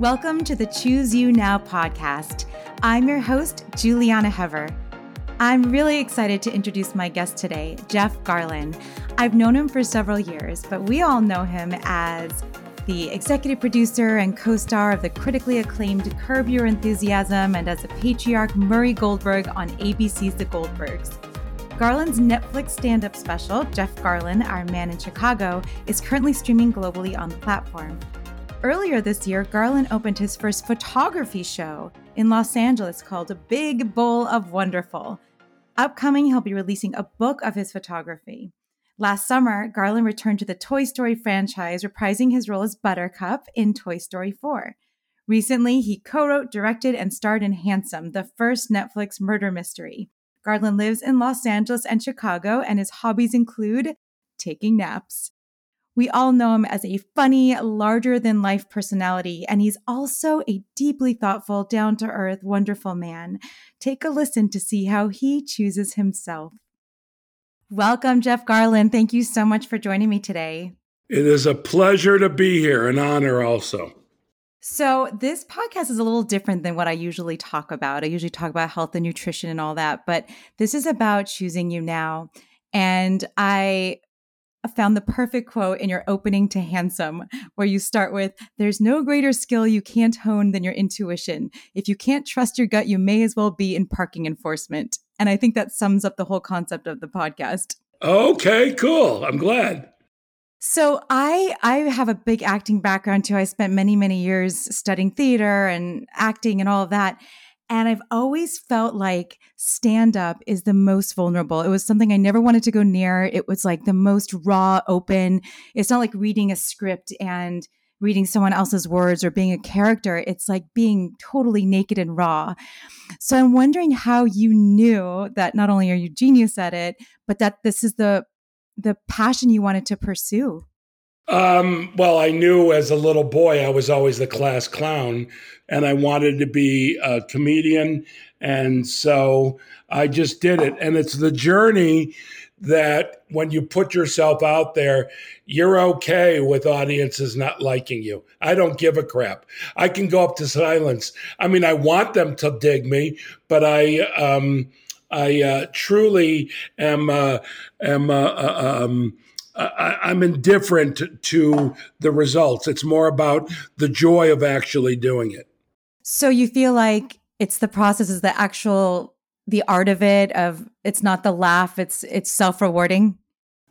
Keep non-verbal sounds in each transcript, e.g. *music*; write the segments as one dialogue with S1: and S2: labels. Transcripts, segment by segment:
S1: Welcome to the Choose You Now podcast. I'm your host, Julieanna Hever. I'm really excited to introduce my guest today, Jeff Garlin. I've known him for several years, but we all know him as the executive producer and co star of the critically acclaimed Curb Your Enthusiasm and as a patriarch Murray Goldberg on ABC's The Goldbergs. Garlin's Netflix stand up special, Jeff Garlin, Our Man in Chicago, is currently streaming globally on the platform. Earlier this year, Garlin opened his first photography show in Los Angeles called Big Bowl of Wonderful. Upcoming, he'll be releasing a book of his photography. Last summer, Garlin returned to the Toy Story franchise, reprising his role as Buttercup in Toy Story 4. Recently, he co wrote, directed, and starred in Handsome, the first Netflix murder mystery. Garlin lives in Los Angeles and Chicago, and his hobbies include taking naps. We all know him as a funny, larger than life personality, and he's also a deeply thoughtful, down to earth, wonderful man. Take a listen to see how he chooses himself. Welcome, Jeff Garlin. Thank you so much for joining me today.
S2: It is a pleasure to be here, an honor also.
S1: So, this podcast is a little different than what I usually talk about. I usually talk about health and nutrition and all that, but this is about choosing you now. And I found the perfect quote in your opening to Handsome, where you start with There's no greater skill you can't hone than your intuition. If you can't trust your gut, you may as well be in parking enforcement. And I think that sums up the whole concept of the podcast.
S2: Okay, cool. I'm glad.
S1: So I I have a big acting background too. I spent many many years studying theater and acting and all of that. And I've always felt like stand up is the most vulnerable. It was something I never wanted to go near. It was like the most raw, open. It's not like reading a script and reading someone else's words or being a character. It's like being totally naked and raw. So I'm wondering how you knew that not only are you genius at it, but that this is the the passion you wanted to pursue.
S2: Um, well, I knew as a little boy I was always the class clown, and I wanted to be a comedian, and so I just did it. And it's the journey that when you put yourself out there, you're okay with audiences not liking you. I don't give a crap. I can go up to silence. I mean, I want them to dig me, but I um, I uh, truly am uh, am uh, uh um, I, am indifferent to the results. It's more about the joy of actually doing it.
S1: So you feel like it's the process, is the actual the art of it. Of it's not the laugh. It's it's self rewarding.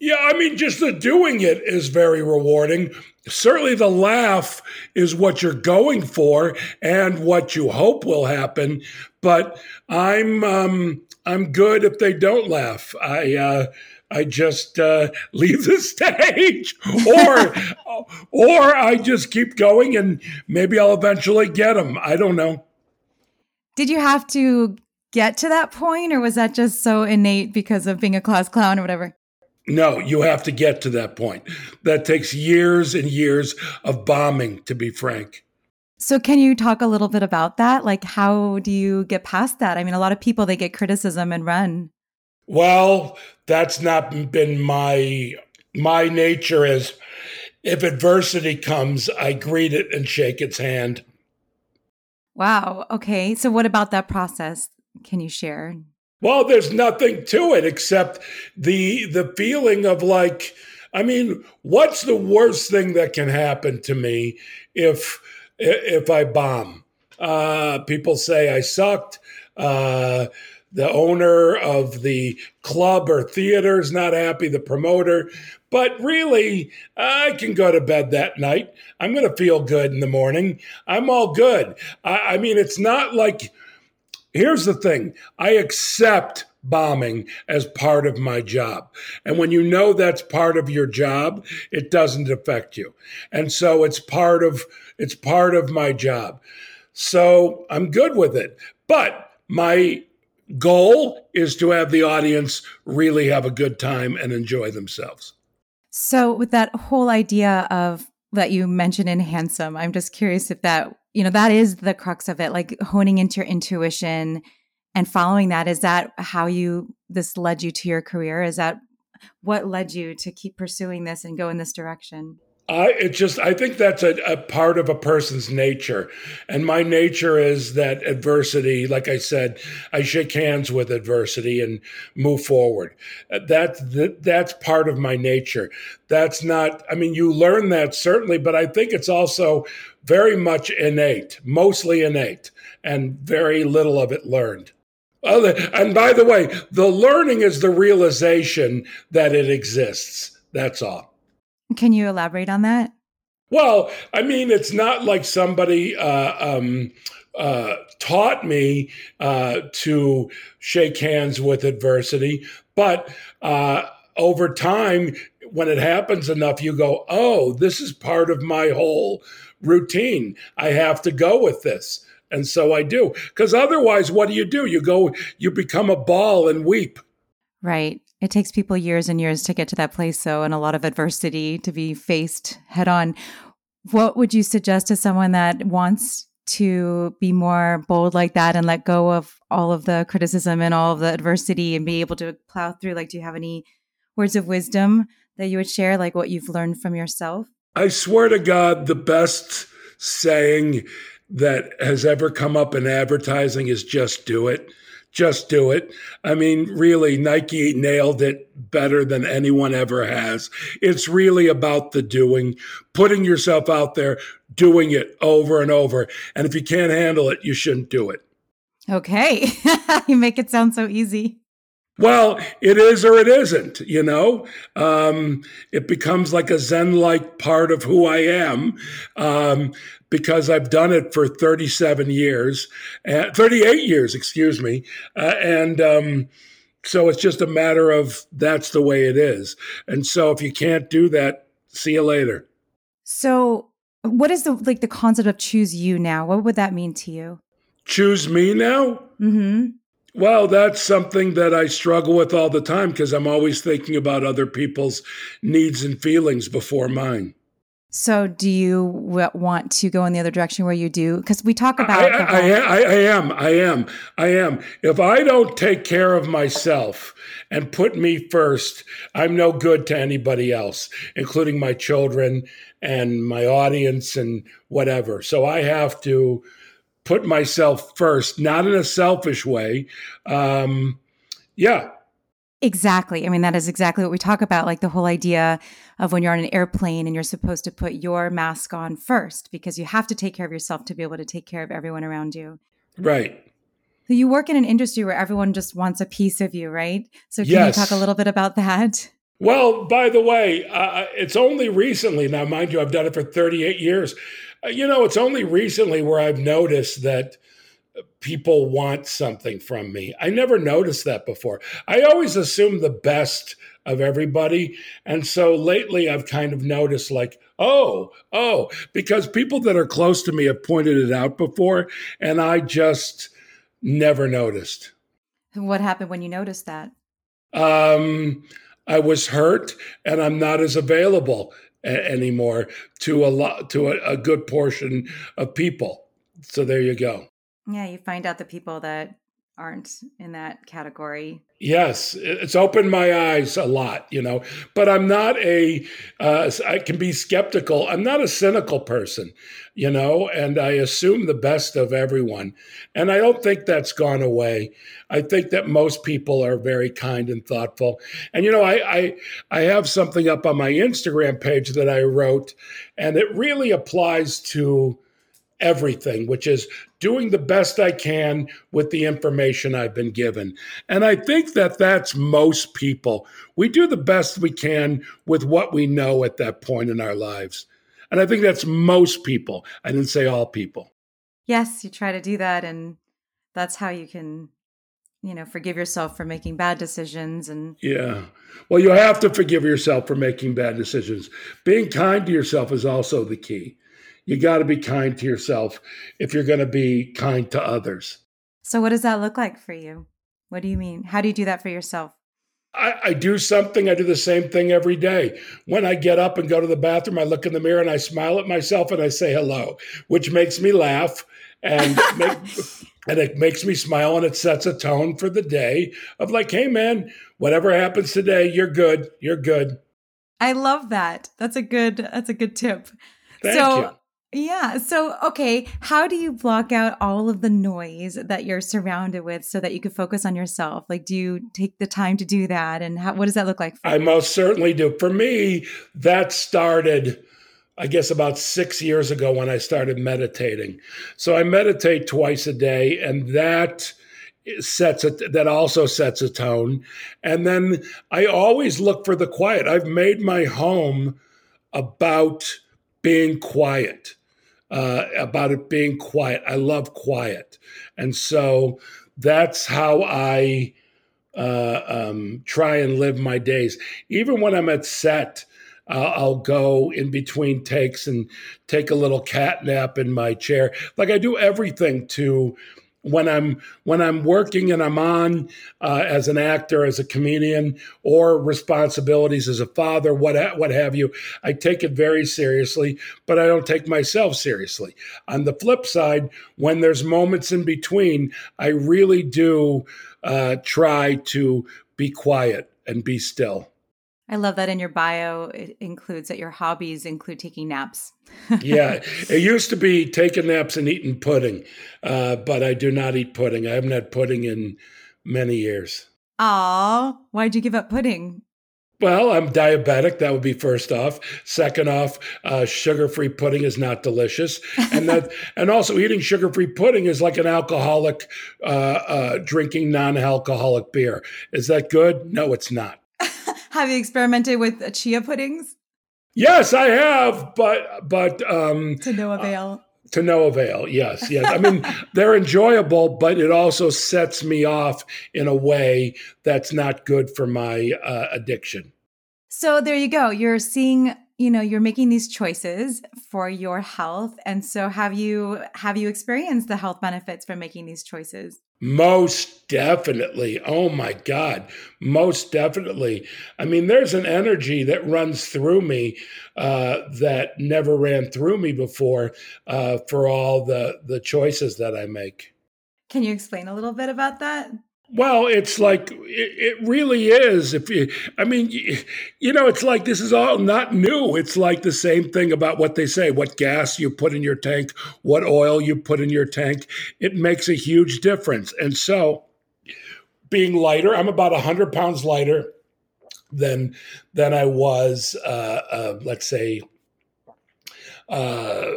S2: Yeah, I mean, just the doing it is very rewarding. Certainly, the laugh is what you're going for and what you hope will happen. But I'm um, I'm good if they don't laugh. I uh, I just uh, leave the stage, or or I just keep going, and maybe I'll eventually get them. I don't know.
S1: Did you have to get to that point, or was that just so innate because of being a class clown or whatever?
S2: No, you have to get to that point. That takes years and years of bombing, to be frank.
S1: So can you talk a little bit about that? Like how do you get past that? I mean, a lot of people they get criticism and run.
S2: Well, that's not been my my nature is if adversity comes, I greet it and shake its hand.
S1: Wow. Okay. So what about that process? Can you share?
S2: Well, there's nothing to it except the the feeling of like I mean, what's the worst thing that can happen to me if if I bomb? Uh, people say I sucked. Uh, the owner of the club or theater is not happy, the promoter. But really, I can go to bed that night. I'm going to feel good in the morning. I'm all good. I, I mean, it's not like, here's the thing I accept bombing as part of my job. And when you know that's part of your job, it doesn't affect you. And so it's part of it's part of my job. So I'm good with it. But my goal is to have the audience really have a good time and enjoy themselves.
S1: So, with that whole idea of that you mentioned in Handsome, I'm just curious if that, you know, that is the crux of it, like honing into your intuition and following that. Is that how you, this led you to your career? Is that what led you to keep pursuing this and go in this direction?
S2: I it just I think that's a, a, part of a person's nature, and my nature is that adversity. Like I said, I shake hands with adversity and move forward. Uh, that's that, that's part of my nature. That's not. I mean, you learn that certainly, but I think it's also very much innate, mostly innate, and very little of it learned. And by the way, the learning is the realization that it exists. That's all.
S1: Can you elaborate on that?
S2: Well, I mean, it's not like somebody uh, um, uh, taught me uh, to shake hands with adversity, but uh, over time, when it happens enough, you go, oh, this is part of my whole routine. I have to go with this. And so I do. Because otherwise, what do you do? You go, you become a ball and weep.
S1: Right. It takes people years and years to get to that place, so, and a lot of adversity to be faced head on. What would you suggest to someone that wants to be more bold like that and let go of all of the criticism and all of the adversity and be able to plow through? Like, do you have any words of wisdom that you would share, like what you've learned from yourself?
S2: I swear to God, the best saying that has ever come up in advertising is just do it just do it. I mean, really, Nike nailed it better than anyone ever has. It's really about the doing, putting yourself out there, doing it over and over. And if you can't handle it, you shouldn't do it.
S1: Okay. *laughs* you make it sound so easy.
S2: Well, it is or it isn't, you know. Um, it becomes like a Zen like part of who I am um, because I've done it for 37 years, uh, 38 years, excuse me. Uh, and um, so it's just a matter of that's the way it is. And so if you can't do that, see you later.
S1: So, what is the like the concept of choose you now? What would that mean to you?
S2: Choose me now?
S1: Mm-hmm.
S2: Well, that's something that I struggle with all the time because I'm always thinking about other people's needs and feelings before mine.
S1: So, do you want to go in the other direction where you do? Because we talk about.
S2: I, I, I, I, am. I am. I am. If I don't take care of myself and put me first, I'm no good to anybody else, including my children and my audience and whatever. So, I have to put myself first, not in a selfish way. Um, yeah.
S1: Exactly. I mean, that is exactly what we talk about like the whole idea of when you're on an airplane and you're supposed to put your mask on first because you have to take care of yourself to be able to take care of everyone around you.
S2: Right.
S1: So you work in an industry where everyone just wants a piece of you, right? So can yes. you talk a little bit about that?
S2: Well, by the way, uh, it's only recently, now, mind you, I've done it for 38 years. Uh, you know, it's only recently where I've noticed that people want something from me. I never noticed that before. I always assumed the best of everybody. And so lately I've kind of noticed, like, oh, oh, because people that are close to me have pointed it out before, and I just never noticed.
S1: What happened when you noticed that?
S2: Um, I was hurt and I'm not as available anymore to a lot to a, a good portion of people. So there you go.
S1: Yeah, you find out the people that aren't in that category.
S2: Yes, it's opened my eyes a lot, you know. But I'm not a. Uh, I can be skeptical. I'm not a cynical person, you know, and I assume the best of everyone. And I don't think that's gone away. I think that most people are very kind and thoughtful. And you know, I I, I have something up on my Instagram page that I wrote, and it really applies to everything, which is doing the best I can with the information I've been given. And I think that that's most people. We do the best we can with what we know at that point in our lives. And I think that's most people. I didn't say all people.
S1: Yes, you try to do that. And that's how you can, you know, forgive yourself for making bad decisions. And
S2: yeah. Well, you have to forgive yourself for making bad decisions. Being kind to yourself is also the key you got to be kind to yourself if you're going to be kind to others.
S1: So, what does that look like for you? What do you mean? How do you do that for yourself?
S2: I, I, do something. I do the same thing every day. When I get up and go to the bathroom, I look in the mirror and I smile at myself and I say hello, which makes me laugh and *laughs* make, and it makes me smile and it sets a tone for the day of like, hey man, whatever happens today, you're good. You're good.
S1: I love that. That's a good that's a good tip.
S2: Thank
S1: so
S2: you.
S1: Yeah. So, okay, how do you block out all of the noise that you're surrounded with so that you can focus on yourself? Like, do you take the time to do that? And how, what does that look like
S2: I most certainly do. For me, that started, I guess, about six years ago when I started meditating. So I meditate twice a day, and that sets it that also sets a tone and then i always look for the quiet i've made my home about being quiet uh, about it being quiet. I love quiet. And so that's how I uh, um, try and live my days. Even when I'm at set, uh, I'll go in between takes and take a little cat nap in my chair. Like I do everything to when I'm when I'm working and I'm on uh, as an actor, as a comedian, or responsibilities as a father, what ha- what have you, I take it very seriously, but I don't take myself seriously. On the flip side, when there's moments in between, I really do uh, try to be quiet and be still.
S1: I love that in your bio, it includes that your hobbies include taking naps. *laughs*
S2: yeah, it used to be taking naps and eating pudding, uh, but I do not eat pudding. I haven't had pudding in many years.
S1: Aw, why'd you give up pudding?
S2: Well, I'm diabetic. That would be first off. Second off, uh, sugar-free pudding is not delicious, and that, *laughs* and also eating sugar-free pudding is like an alcoholic uh, uh, drinking non-alcoholic beer. Is that good? No, it's not.
S1: Have you experimented with chia puddings?
S2: Yes, I have, but but um,
S1: to no avail.
S2: Uh, to no avail. Yes, *laughs* yes. I mean, they're enjoyable, but it also sets me off in a way that's not good for my uh, addiction.
S1: So there you go. You're seeing you know you're making these choices for your health and so have you have you experienced the health benefits from making these choices
S2: most definitely. Oh my god. Most definitely. I mean there's an energy that runs through me uh, that never ran through me before uh, for all the the choices that i make.
S1: Can you explain a little bit about that
S2: well, it's like it, it, really is. If you, I mean, you, you, know, it's like this is all not new. It's like the same thing about what they say: what gas you put in your tank, what oil you put in your tank. It makes a huge difference. And so, being lighter, I'm about hundred pounds lighter than than I was, uh, uh, let's say, uh,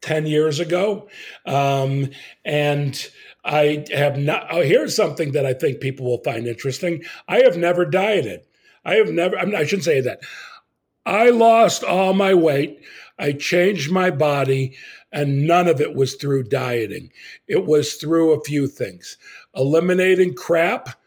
S2: ten years ago, um, and I have not. Oh, here's something that I think people will find interesting. I have never dieted. I have never. I, mean, I shouldn't say that. I lost all my weight. I changed my body, and none of it was through dieting. It was through a few things: eliminating crap,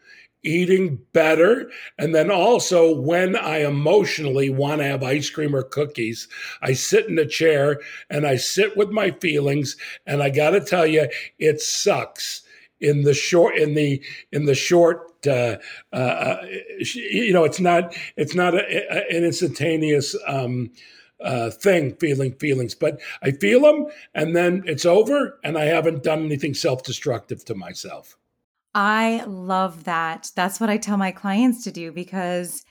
S2: eating better. And then also, when I emotionally want to have ice cream or cookies, I sit in a chair and I sit with my feelings. And I got to tell you, it sucks in the short in the in the short uh, uh, uh you know it's not it's not a, a, an instantaneous um, uh, thing feeling feelings but i feel them and then it's over and i haven't done anything self-destructive to myself
S1: I love that. That's what I tell my clients to do because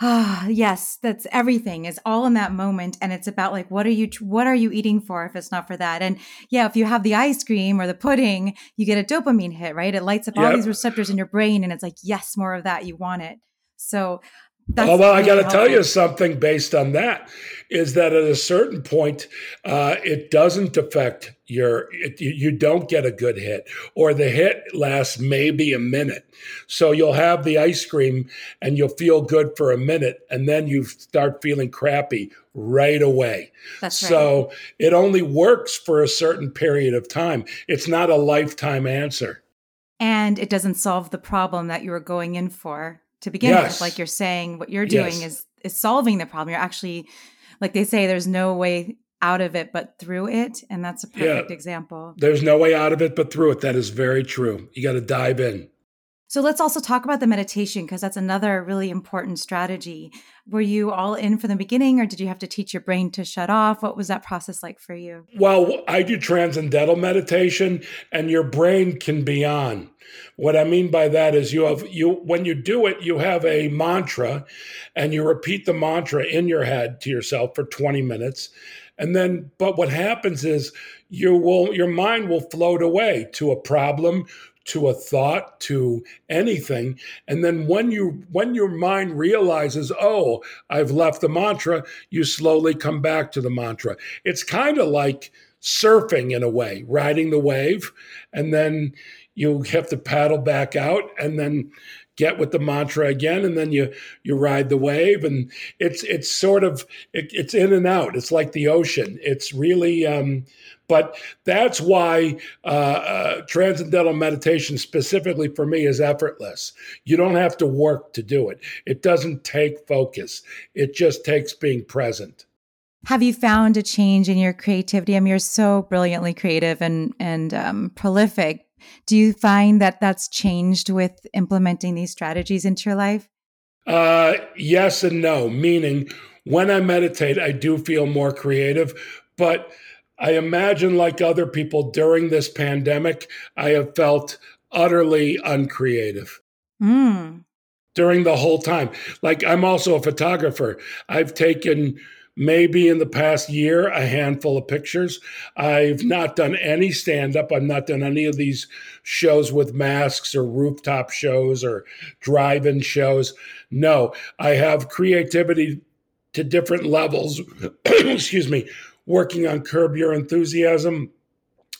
S1: ah, yes, that's everything is all in that moment and it's about like what are you what are you eating for if it's not for that. And yeah, if you have the ice cream or the pudding, you get a dopamine hit, right? It lights up yep. all these receptors in your brain and it's like yes, more of that, you want it. So
S2: that's oh, well, I got to tell you something based on that is that at a certain point, uh, it doesn't affect your, it, you don't get a good hit, or the hit lasts maybe a minute. So you'll have the ice cream and you'll feel good for a minute, and then you start feeling crappy right away.
S1: That's
S2: so right. it only works for a certain period of time. It's not a lifetime answer.
S1: And it doesn't solve the problem that you were going in for to begin yes. with. Like you're saying, what you're doing yes. is is solving the problem. You're actually, like they say, there's no way out of it but through it, and that's a perfect yeah. example.
S2: There's no way out of it but through it. That is very true. You got to dive in.
S1: So let's also talk about the meditation because that's another really important strategy. Were you all in from the beginning or did you have to teach your brain to shut off? What was that process like for you?
S2: Well, I do transcendental meditation and your brain can be on. What I mean by that is you have you when you do it you have a mantra and you repeat the mantra in your head to yourself for 20 minutes and then but what happens is you will your mind will float away to a problem to a thought to anything. And then when you when your mind realizes oh i've left the mantra you slowly come back to the mantra. It's kind of like surfing in a way riding the wave and then you have to paddle back out and then get with the mantra again and then you you ride the wave. And it's it's sort of it, it's in and out. It's like the ocean. It's really um but that's why uh, uh, transcendental meditation specifically for me is effortless you don't have to work to do it it doesn't take focus it just takes being present
S1: have you found a change in your creativity? I mean, you're so brilliantly creative and and um, prolific. Do you find that that's changed with implementing these strategies into your life?
S2: Uh, yes and no. Meaning, when I meditate, I do feel more creative, but I imagine, like other people during this pandemic, I have felt utterly uncreative. Mm. During the whole time. Like, I'm also a photographer. I've taken maybe in the past year a handful of pictures. I've not done any stand up. I've not done any of these shows with masks or rooftop shows or drive in shows. No, I have creativity to different levels. *clears throat* Excuse me, working on Curb Your Enthusiasm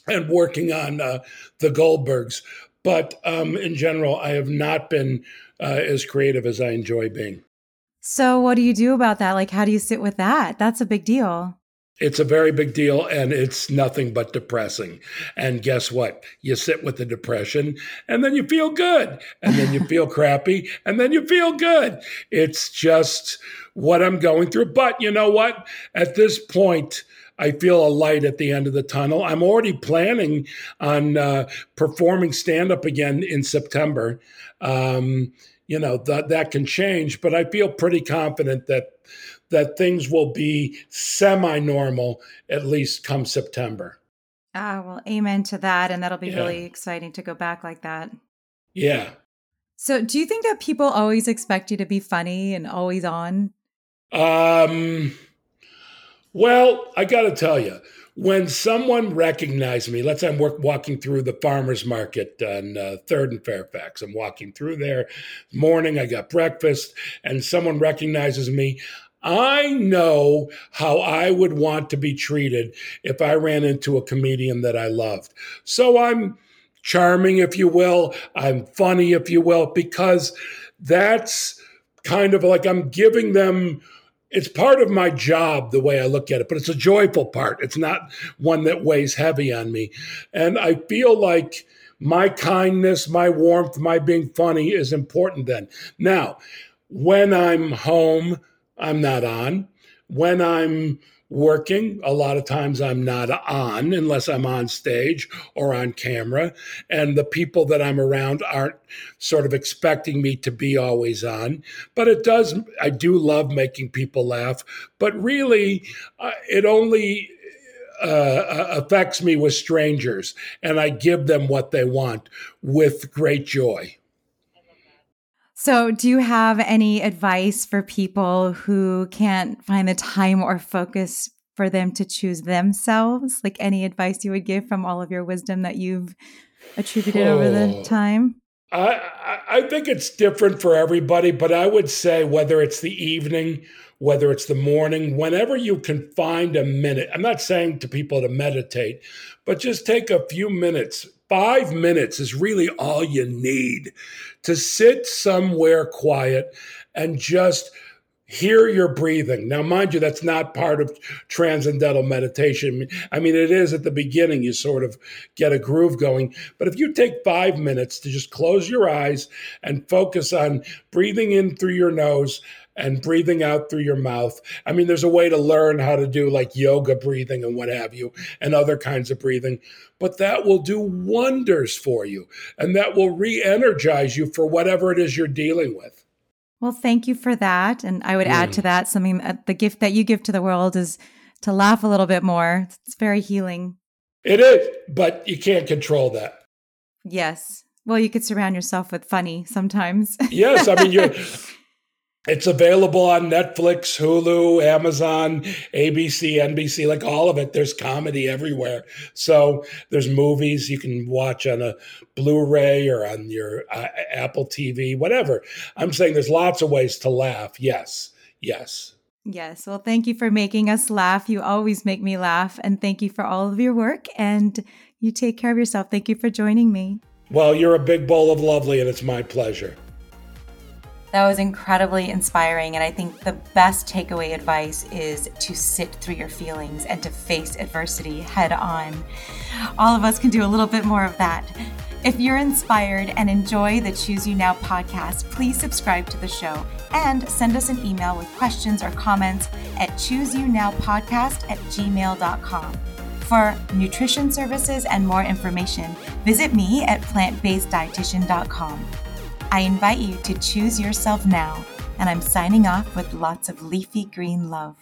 S2: and working on uh, the Goldbergs. But um, in general, I have not been uh, as creative as I enjoy being.
S1: So, what do you do about that? Like, how do you sit with that? That's a big deal.
S2: It's a very big deal and it's nothing but depressing. And guess what? You sit with the depression and then you feel good. And then you *laughs* feel crappy and then you feel good. It's just what I'm going through. But you know what? At this point, I feel a light at the end of the tunnel. I'm already planning on uh, performing stand up again in September. Um, you know that that can change but i feel pretty confident that that things will be semi-normal at least come september
S1: ah well amen to that and that'll be yeah. really exciting to go back like that
S2: yeah
S1: so do you think that people always expect you to be funny and always on
S2: um well i gotta tell you when someone recognized me, let's say I'm work, walking through the farmer's market on uh, Third and Fairfax. I'm walking through there, morning, I got breakfast, and someone recognizes me. I know how I would want to be treated if I ran into a comedian that I loved. So I'm charming, if you will. I'm funny, if you will, because that's kind of like I'm giving them it's part of my job the way I look at it, but it's a joyful part. It's not one that weighs heavy on me. And I feel like my kindness, my warmth, my being funny is important then. Now, when I'm home, I'm not on. When I'm working. A lot of times I'm not on unless I'm on stage or on camera. And the people that I'm around aren't sort of expecting me to be always on. But it does, I do love making people laugh. But really, uh, it only. Uh, affects me with strangers, and I give them what they want with great joy.
S1: So, do you have any advice for people who can't find the time or focus for them to choose themselves? Like any advice you would give from all of your wisdom that you've attributed oh, over the time?
S2: I, I think it's different for everybody, but I would say whether it's the evening, whether it's the morning, whenever you can find a minute, I'm not saying to people to meditate, but just take a few minutes. Five minutes is really all you need to sit somewhere quiet and just hear your breathing. Now, mind you, that's not part of transcendental meditation. I mean, it is at the beginning, you sort of get a groove going. But if you take five minutes to just close your eyes and focus on breathing in through your nose and breathing out through your mouth. I mean, there's a way to learn how to do like yoga breathing and what have you, and other kinds of breathing, but that will do wonders for you and that will re energize you for whatever it is you're dealing with.
S1: Well, thank you for that. And I would mm. add to that something that the gift that you give to the world is to laugh a little bit more. It's very healing.
S2: It is, but you can't control that.
S1: Yes. Well, you could surround yourself with funny sometimes.
S2: yes. I mean, you're. *laughs* It's available on Netflix, Hulu, Amazon, ABC, NBC, like all of it. There's comedy everywhere. So there's movies you can watch on a Blu ray or on your uh, Apple TV, whatever. I'm saying there's lots of ways to laugh. Yes, yes.
S1: Yes. Well, thank you for making us laugh. You always make me laugh. And thank you for all of your work. And you take care of yourself. Thank you for joining me.
S2: Well, you're a big bowl of lovely, and it's my pleasure.
S1: That was incredibly inspiring. And I think the best takeaway advice is to sit through your feelings and to face adversity head on. All of us can do a little bit more of that. If you're inspired and enjoy the Choose You Now podcast, please subscribe to the show and send us an email with questions or comments at chooseyounowpodcast at gmail.com. For nutrition services and more information, visit me at plantbaseddietitian.com. I invite you to choose yourself now, and I'm signing off with lots of leafy green love.